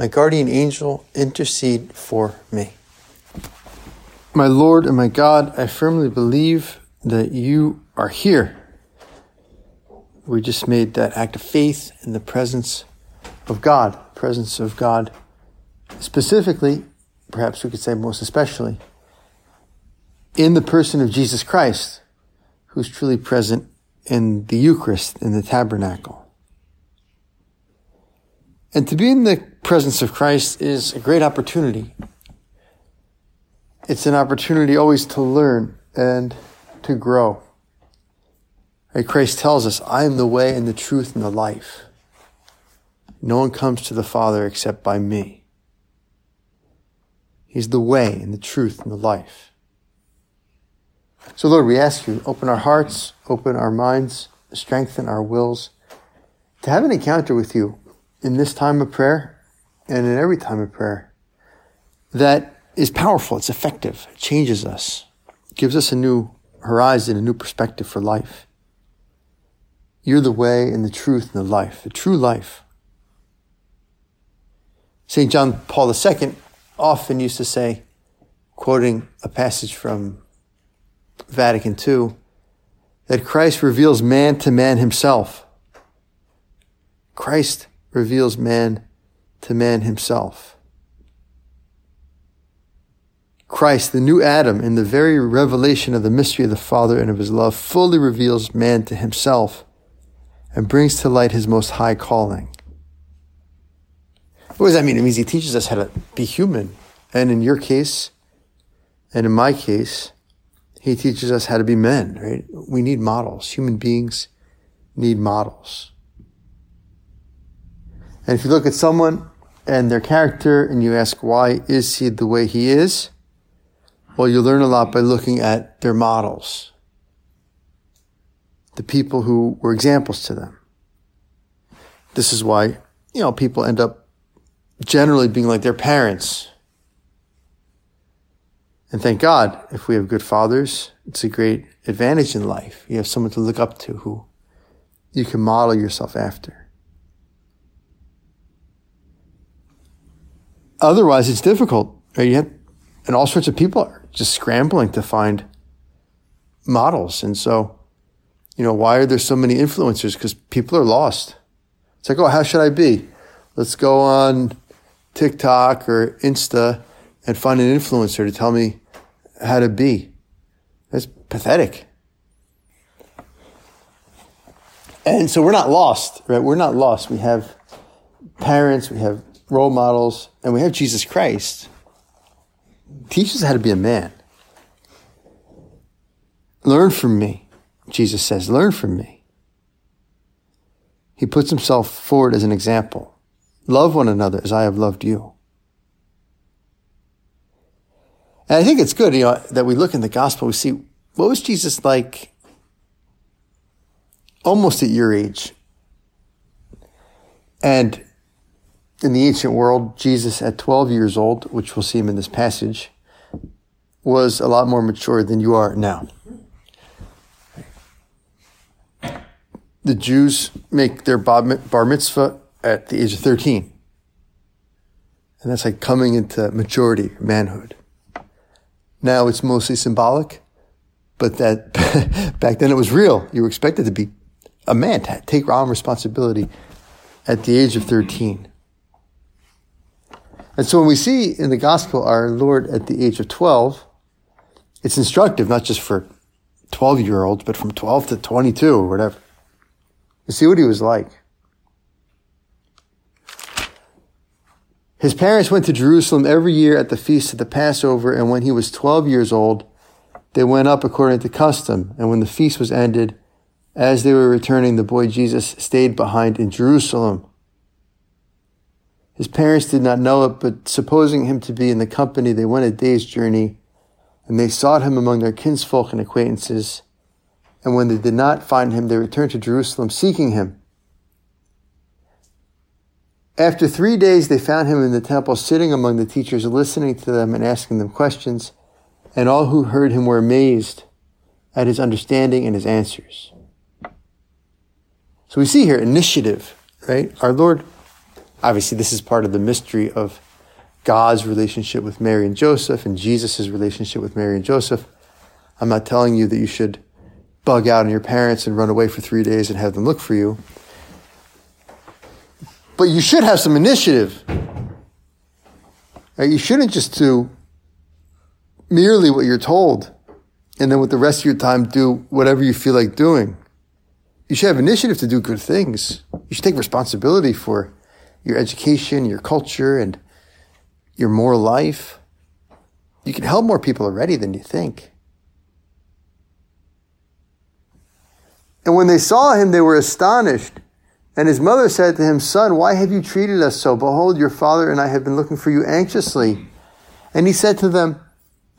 my guardian angel, intercede for me. My Lord and my God, I firmly believe that you are here. We just made that act of faith in the presence of God, presence of God. Specifically, perhaps we could say most especially, in the person of Jesus Christ, who's truly present in the Eucharist, in the tabernacle. And to be in the presence of Christ is a great opportunity. It's an opportunity always to learn and to grow. Right? Christ tells us, I am the way and the truth and the life. No one comes to the Father except by me. He's the way and the truth and the life. So Lord, we ask you, open our hearts, open our minds, strengthen our wills to have an encounter with you in this time of prayer and in every time of prayer that is powerful. It's effective. It changes us, gives us a new horizon, a new perspective for life. You're the way and the truth and the life, the true life. St. John Paul II often used to say, quoting a passage from Vatican II, that Christ reveals man to man himself. Christ reveals man to man himself. Christ, the new Adam, in the very revelation of the mystery of the Father and of his love, fully reveals man to himself and brings to light his most high calling. What does that mean? It means he teaches us how to be human. And in your case, and in my case, he teaches us how to be men, right? We need models. Human beings need models. And if you look at someone and their character and you ask, why is he the way he is? Well, you learn a lot by looking at their models. The people who were examples to them. This is why, you know, people end up generally being like their parents. And thank God, if we have good fathers, it's a great advantage in life. You have someone to look up to who you can model yourself after. Otherwise, it's difficult. Right? You have, and all sorts of people are just scrambling to find models. And so, you know, why are there so many influencers? Because people are lost. It's like, oh, how should I be? Let's go on TikTok or Insta and find an influencer to tell me how to be. That's pathetic. And so we're not lost, right? We're not lost. We have parents, we have role models, and we have Jesus Christ, teach us how to be a man. Learn from me, Jesus says, learn from me. He puts himself forward as an example. Love one another as I have loved you. And I think it's good, you know, that we look in the gospel, we see what was Jesus like almost at your age? And in the ancient world, Jesus at 12 years old, which we'll see him in this passage, was a lot more mature than you are now. The Jews make their bar mitzvah at the age of 13. And that's like coming into maturity, manhood. Now it's mostly symbolic, but that back then it was real. You were expected to be a man, take on responsibility at the age of 13. And so when we see in the gospel our Lord at the age of 12, it's instructive, not just for 12 year olds, but from 12 to 22 or whatever. You see what he was like. His parents went to Jerusalem every year at the feast of the Passover, and when he was 12 years old, they went up according to custom. And when the feast was ended, as they were returning, the boy Jesus stayed behind in Jerusalem. His parents did not know it, but supposing him to be in the company, they went a day's journey, and they sought him among their kinsfolk and acquaintances. And when they did not find him, they returned to Jerusalem seeking him. After three days, they found him in the temple, sitting among the teachers, listening to them and asking them questions. And all who heard him were amazed at his understanding and his answers. So we see here initiative, right? Our Lord, obviously, this is part of the mystery of God's relationship with Mary and Joseph and Jesus' relationship with Mary and Joseph. I'm not telling you that you should bug out on your parents and run away for three days and have them look for you. But you should have some initiative. Right? You shouldn't just do merely what you're told and then with the rest of your time do whatever you feel like doing. You should have initiative to do good things. You should take responsibility for your education, your culture, and your moral life. You can help more people already than you think. And when they saw him, they were astonished. And his mother said to him, Son, why have you treated us so? Behold, your father and I have been looking for you anxiously. And he said to them,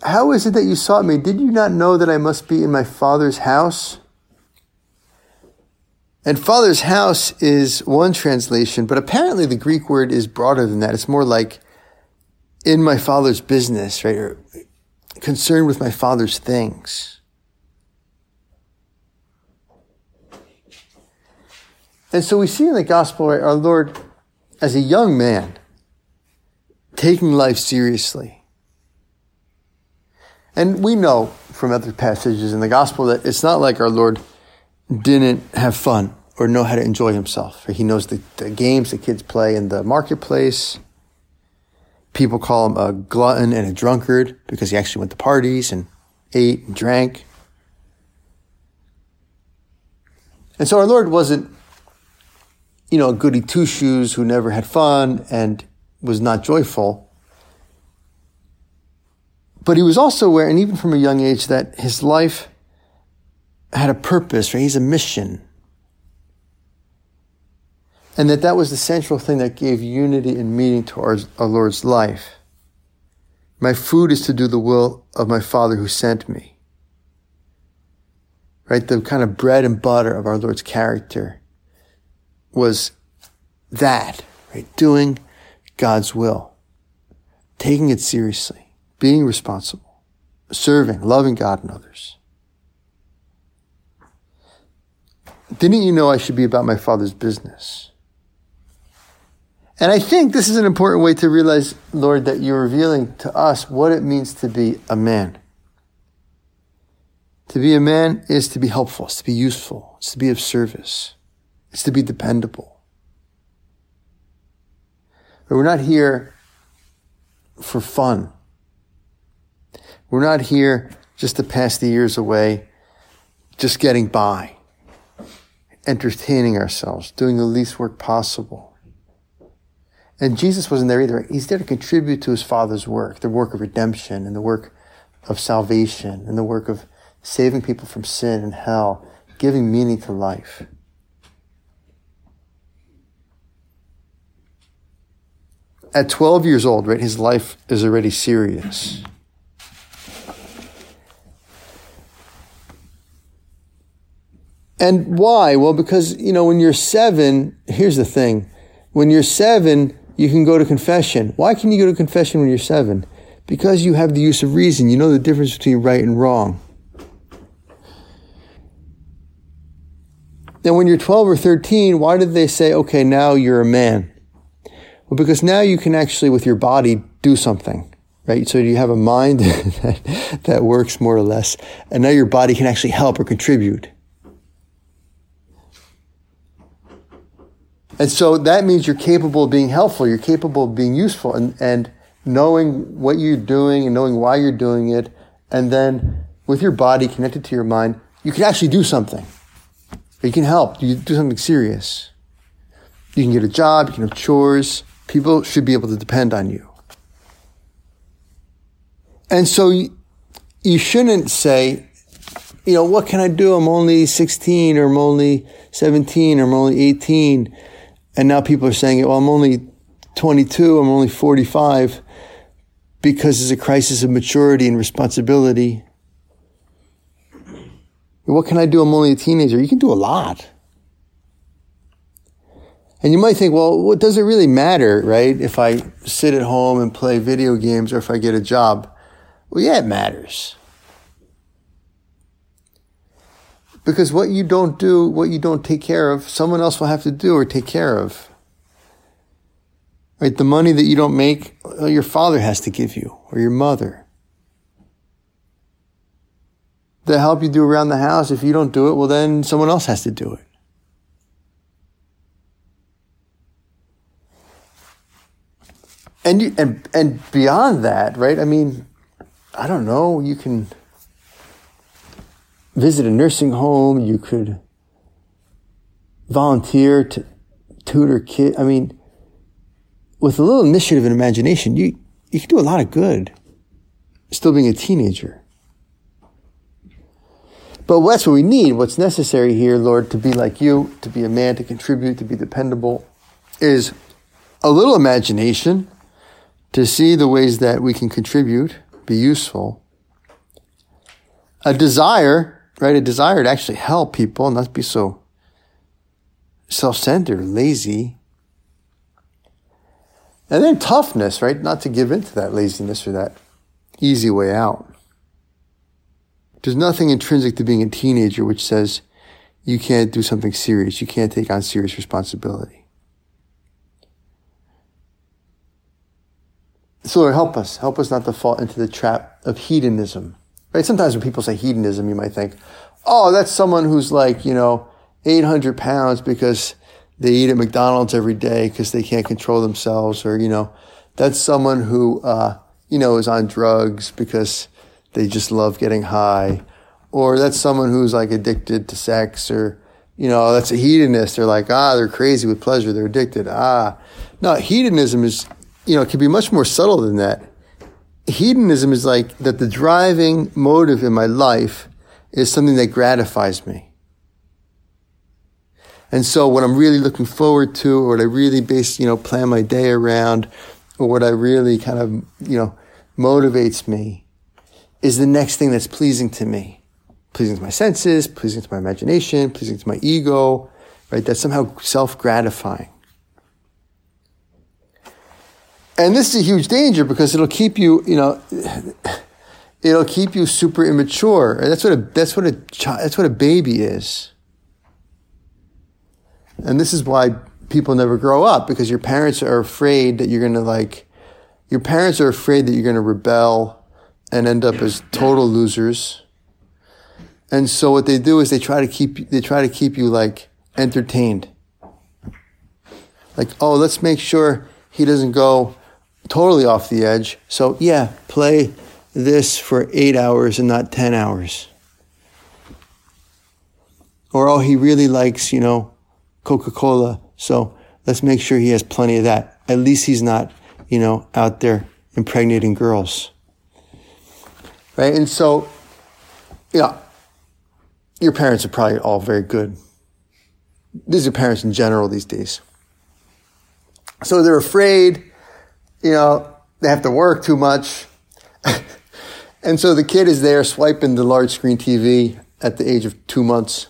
How is it that you sought me? Did you not know that I must be in my father's house? And father's house is one translation, but apparently the Greek word is broader than that. It's more like in my father's business, right? Or concerned with my father's things. And so we see in the gospel, right, our Lord, as a young man, taking life seriously. And we know from other passages in the gospel that it's not like our Lord didn't have fun or know how to enjoy himself. He knows the, the games the kids play in the marketplace. People call him a glutton and a drunkard because he actually went to parties and ate and drank. And so our Lord wasn't you know, a goody two shoes who never had fun and was not joyful. But he was also aware, and even from a young age, that his life had a purpose, right? He's a mission. And that that was the central thing that gave unity and meaning to our, our Lord's life. My food is to do the will of my Father who sent me. Right? The kind of bread and butter of our Lord's character was that, right? Doing God's will, taking it seriously, being responsible, serving, loving God and others. Didn't you know I should be about my father's business? And I think this is an important way to realize, Lord, that you're revealing to us what it means to be a man. To be a man is to be helpful, it's to be useful, it's to be of service. It's to be dependable. But we're not here for fun. We're not here just to pass the years away, just getting by, entertaining ourselves, doing the least work possible. And Jesus wasn't there either. He's there to contribute to his Father's work, the work of redemption and the work of salvation and the work of saving people from sin and hell, giving meaning to life. at 12 years old, right, his life is already serious. And why? Well, because, you know, when you're seven, here's the thing. When you're seven, you can go to confession. Why can you go to confession when you're seven? Because you have the use of reason. You know the difference between right and wrong. Now, when you're 12 or 13, why did they say, okay, now you're a man? Well, because now you can actually, with your body, do something, right? So you have a mind that, that works more or less, and now your body can actually help or contribute. And so that means you're capable of being helpful, you're capable of being useful, and, and knowing what you're doing and knowing why you're doing it, and then with your body connected to your mind, you can actually do something. You can help. You do something serious. You can get a job, you can have chores, People should be able to depend on you. And so you shouldn't say, you know, what can I do? I'm only 16 or I'm only 17 or I'm only 18. And now people are saying, well, I'm only 22, I'm only 45 because there's a crisis of maturity and responsibility. What can I do? I'm only a teenager. You can do a lot. And you might think, well, what does it really matter, right? If I sit at home and play video games or if I get a job? Well, yeah, it matters. Because what you don't do, what you don't take care of, someone else will have to do or take care of. Right? The money that you don't make, uh, your father has to give you or your mother. The help you do around the house, if you don't do it, well, then someone else has to do it. And you, and and beyond that, right? I mean, I don't know. You can visit a nursing home. You could volunteer to tutor kids. I mean, with a little initiative and imagination, you, you can do a lot of good still being a teenager. But that's what we need. What's necessary here, Lord, to be like you, to be a man, to contribute, to be dependable, is a little imagination to see the ways that we can contribute, be useful, a desire, right? A desire to actually help people and not be so self-centered, lazy, and then toughness, right? Not to give in to that laziness or that easy way out. There's nothing intrinsic to being a teenager which says you can't do something serious. You can't take on serious responsibility. So Lord, help us. Help us not to fall into the trap of hedonism. Right? Sometimes when people say hedonism, you might think, oh, that's someone who's like, you know, 800 pounds because they eat at McDonald's every day because they can't control themselves, or you know, that's someone who uh, you know is on drugs because they just love getting high, or that's someone who's like addicted to sex, or you know, that's a hedonist. They're like, ah, they're crazy with pleasure. They're addicted. Ah, no, hedonism is, you know, it can be much more subtle than that. Hedonism is like that the driving motive in my life is something that gratifies me. And so what I'm really looking forward to, or what I really base, you know, plan my day around, or what I really kind of, you know, motivates me is the next thing that's pleasing to me. Pleasing to my senses, pleasing to my imagination, pleasing to my ego, right? That's somehow self-gratifying. And this is a huge danger because it'll keep you, you know, it'll keep you super immature. That's what a, that's what a, that's what a baby is. And this is why people never grow up because your parents are afraid that you're going to like, your parents are afraid that you're going to rebel and end up as total losers. And so what they do is they try to keep, they try to keep you like entertained. Like, oh, let's make sure he doesn't go totally off the edge. So yeah, play this for eight hours and not 10 hours. Or, oh, he really likes, you know, Coca Cola. So let's make sure he has plenty of that. At least he's not, you know, out there impregnating girls. Right? And so, yeah, your parents are probably all very good. These are parents in general these days. So they're afraid, you know, they have to work too much. and so the kid is there swiping the large screen TV at the age of two months.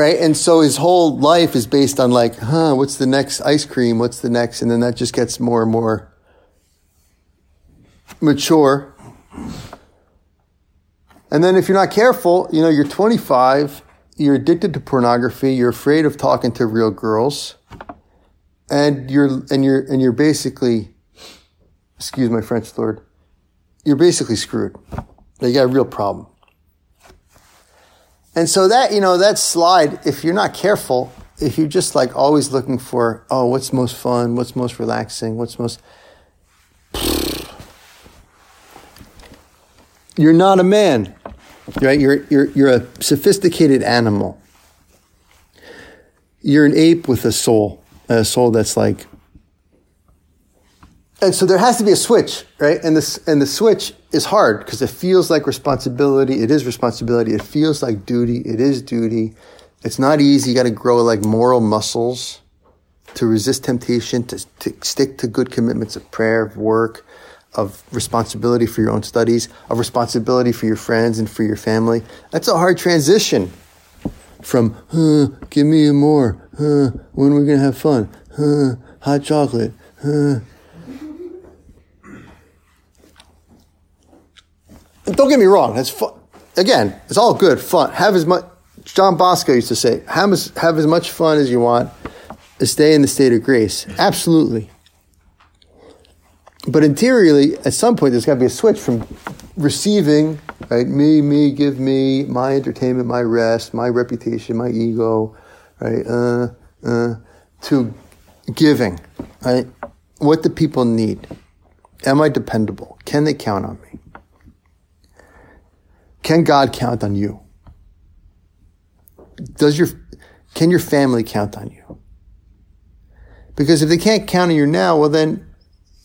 right? And so his whole life is based on like, huh, what's the next ice cream? What's the next? And then that just gets more and more mature. And then if you're not careful, you know, you're 25, you're addicted to pornography, you're afraid of talking to real girls, and you're, and you're, and you're basically, excuse my French, Lord, you're basically screwed. You got a real problem. And so that, you know, that slide, if you're not careful, if you're just like always looking for, oh, what's most fun, what's most relaxing, what's most, you're not a man, right? You're, you're, you're a sophisticated animal. You're an ape with a soul, a soul that's like, and so there has to be a switch, right? And this, and the switch is hard because it feels like responsibility. It is responsibility. It feels like duty. It is duty. It's not easy. You got to grow like moral muscles to resist temptation, to, to stick to good commitments of prayer, of work, of responsibility for your own studies, of responsibility for your friends and for your family. That's a hard transition from, huh, give me more, huh, when are we going to have fun, huh, hot chocolate, huh. Don't get me wrong, that's fun. Again, it's all good, fun. Have as much, John Bosco used to say, have as, have as much fun as you want, stay in the state of grace. Absolutely. But interiorly, at some point, there's got to be a switch from receiving, right? Me, me, give me my entertainment, my rest, my reputation, my ego, right? Uh, uh, to giving, right? What do people need? Am I dependable? Can they count on me? Can God count on you? Does your, can your family count on you? Because if they can't count on you now, well then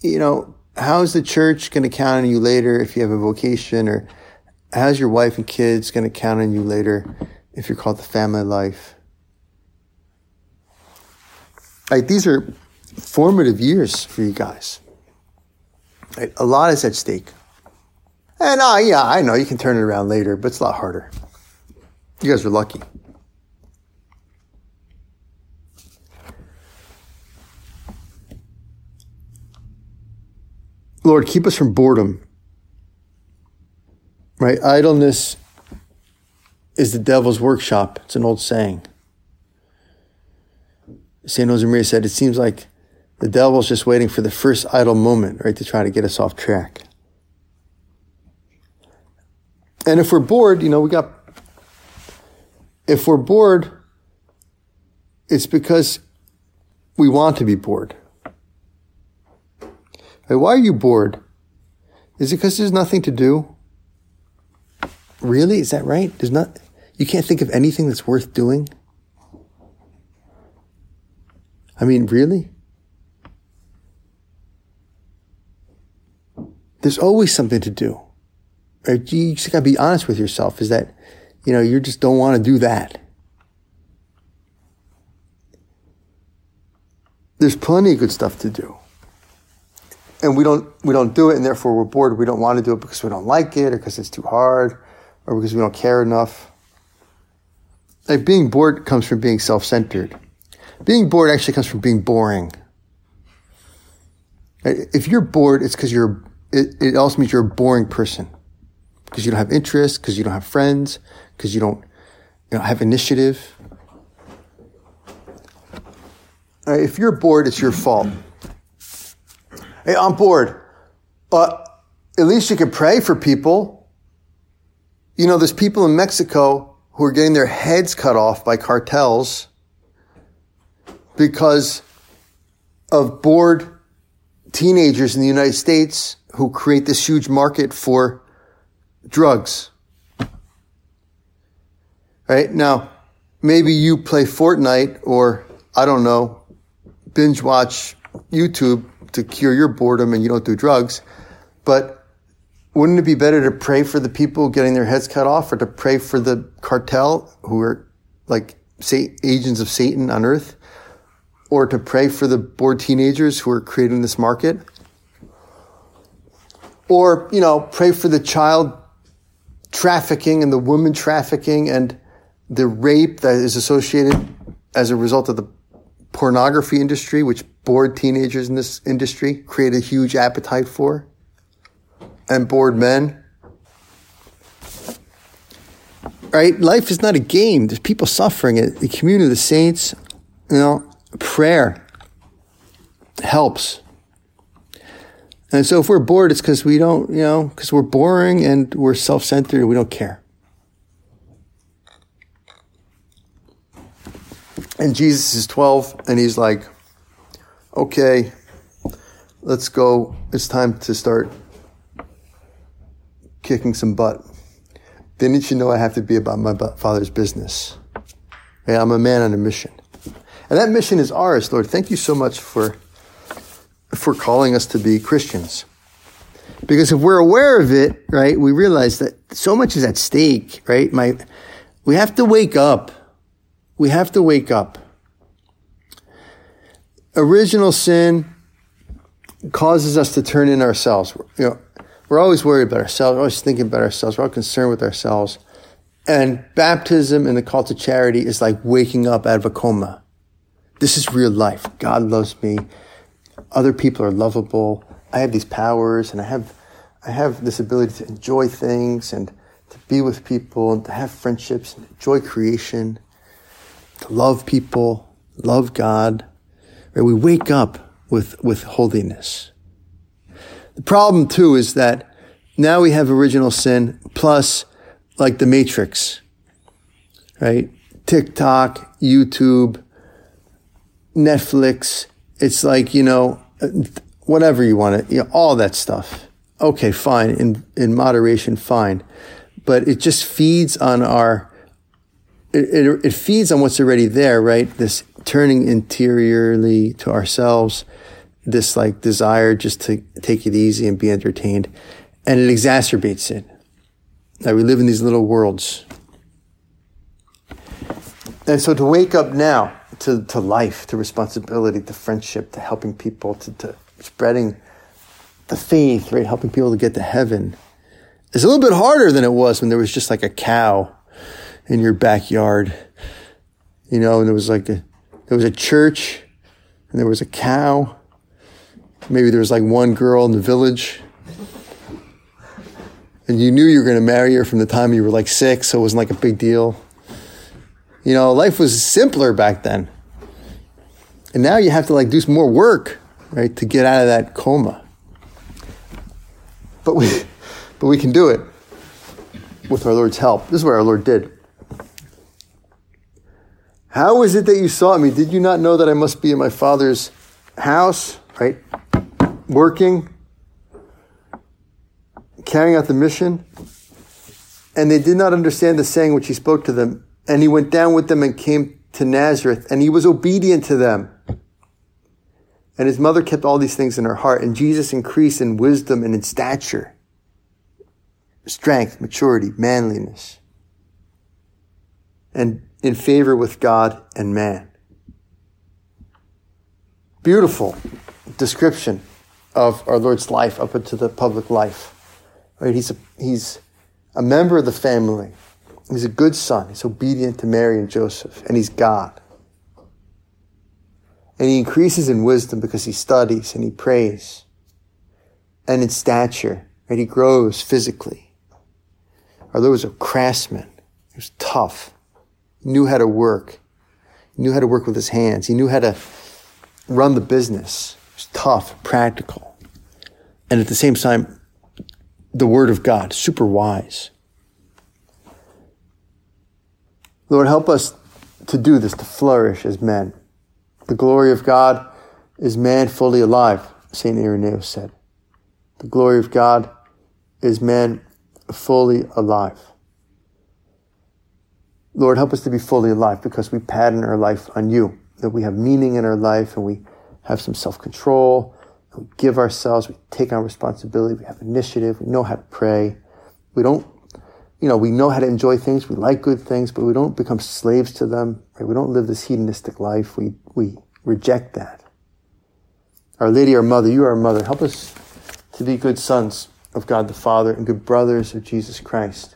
you know, how's the church going to count on you later if you have a vocation or how's your wife and kids going to count on you later if you're called the family life? Like these are formative years for you guys. Right, a lot is at stake. And uh, yeah, I know you can turn it around later, but it's a lot harder. You guys are lucky. Lord, keep us from boredom. Right? Idleness is the devil's workshop. It's an old saying. St. Josemaria said, it seems like the devil's just waiting for the first idle moment, right, to try to get us off track. And if we're bored, you know, we got, if we're bored, it's because we want to be bored. Why are you bored? Is it because there's nothing to do? Really? Is that right? There's not, you can't think of anything that's worth doing? I mean, really? There's always something to do. Right? You just gotta be honest with yourself is that, you know, you just don't want to do that. There's plenty of good stuff to do and we don't we don't do it, and therefore we're bored. We don't want to do it because we don't like it, or because it's too hard, or because we don't care enough. Like being bored comes from being self-centered. Being bored actually comes from being boring. If you're bored, it's because you're. It, it also means you're a boring person because you don't have interest because you don't have friends, because you don't you don't have initiative. If you're bored, it's your fault. Hey, I'm bored. But at least you could pray for people. You know, there's people in Mexico who are getting their heads cut off by cartels because of bored teenagers in the United States who create this huge market for drugs. Right? Now, maybe you play Fortnite or, I don't know, binge watch YouTube to cure your boredom and you don't do drugs. But wouldn't it be better to pray for the people getting their heads cut off or to pray for the cartel who are like say agents of Satan on earth or to pray for the bored teenagers who are creating this market? Or, you know, pray for the child trafficking and the woman trafficking and the rape that is associated as a result of the pornography industry, which bored teenagers in this industry create a huge appetite for, and bored men. Right? Life is not a game. There's people suffering. It. The community of the saints, you know, prayer helps. And so if we're bored, it's because we don't, you know, because we're boring and we're self centered we don't care. And Jesus is 12 and he's like, okay, let's go. It's time to start kicking some butt. Didn't you know I have to be about my father's business? Yeah, I'm a man on a mission. And that mission is ours, Lord. Thank you so much for, for calling us to be Christians. Because if we're aware of it, right, we realize that so much is at stake, right? My, we have to wake up we have to wake up. Original sin causes us to turn in ourselves. You know, we're always worried about ourselves, we're always thinking about ourselves, we're all concerned with ourselves. And baptism and the call to charity is like waking up out of a coma. This is real life. God loves me. Other people are lovable. I have these powers and I have, I have this ability to enjoy things and to be with people and to have friendships and enjoy creation, to love people, love God. Right? We wake up with, with holiness. The problem too is that now we have original sin plus like the matrix, right? TikTok, YouTube, Netflix. It's like, you know, whatever you want to, you know, all that stuff. Okay, fine. In, in moderation, fine. But it just feeds on our, it, it, it feeds on what's already there, right? This turning interiorly to ourselves, this like desire just to take it easy and be entertained. And it exacerbates it. That we live in these little worlds. And so to wake up now to, to life, to responsibility, to friendship, to helping people, to, to spreading the faith, right? Helping people to get to heaven is a little bit harder than it was when there was just like a cow in your backyard, you know, and there was like a, there was a church and there was a cow. Maybe there was like one girl in the village and you knew you were going to marry her from the time you were like six, so it wasn't like a big deal. You know, life was simpler back then. And now you have to like do some more work, right, to get out of that coma. But we, but we can do it with our Lord's help. This is what our Lord did. How is it that you saw me? Did you not know that I must be in my Father's house, right? Working, carrying out the mission. And they did not understand the saying which he spoke to them. And he went down with them and came to Nazareth, and he was obedient to them. And his mother kept all these things in her heart, and Jesus increased in wisdom and in stature, strength, maturity, manliness, and in favor with God and man. Beautiful description of our Lord's life up into the public life. Right? He's a, he's a member of the family. He's a good son. He's obedient to Mary and Joseph, and he's God. And he increases in wisdom because he studies and he prays. And in stature, right? He grows physically. Our Lord was a craftsman. He was tough. Knew how to work. He knew how to work with his hands. He knew how to run the business. He was tough, practical. And at the same time, the Word of God, super wise. Lord, help us to do this, to flourish as men. The glory of God is man fully alive, St. Irenaeus said. The glory of God is man fully alive. Lord, help us to be fully alive because we pattern our life on you, that we have meaning in our life and we have some self control we give ourselves, we take on responsibility, we have initiative, we know how to pray. We don't, you know, we know how to enjoy things, we like good things, but we don't become slaves to them. Right? We don't live this hedonistic life. We, we reject that. Our Lady, our Mother, you are our Mother. Help us to be good sons of God the Father and good brothers of Jesus Christ.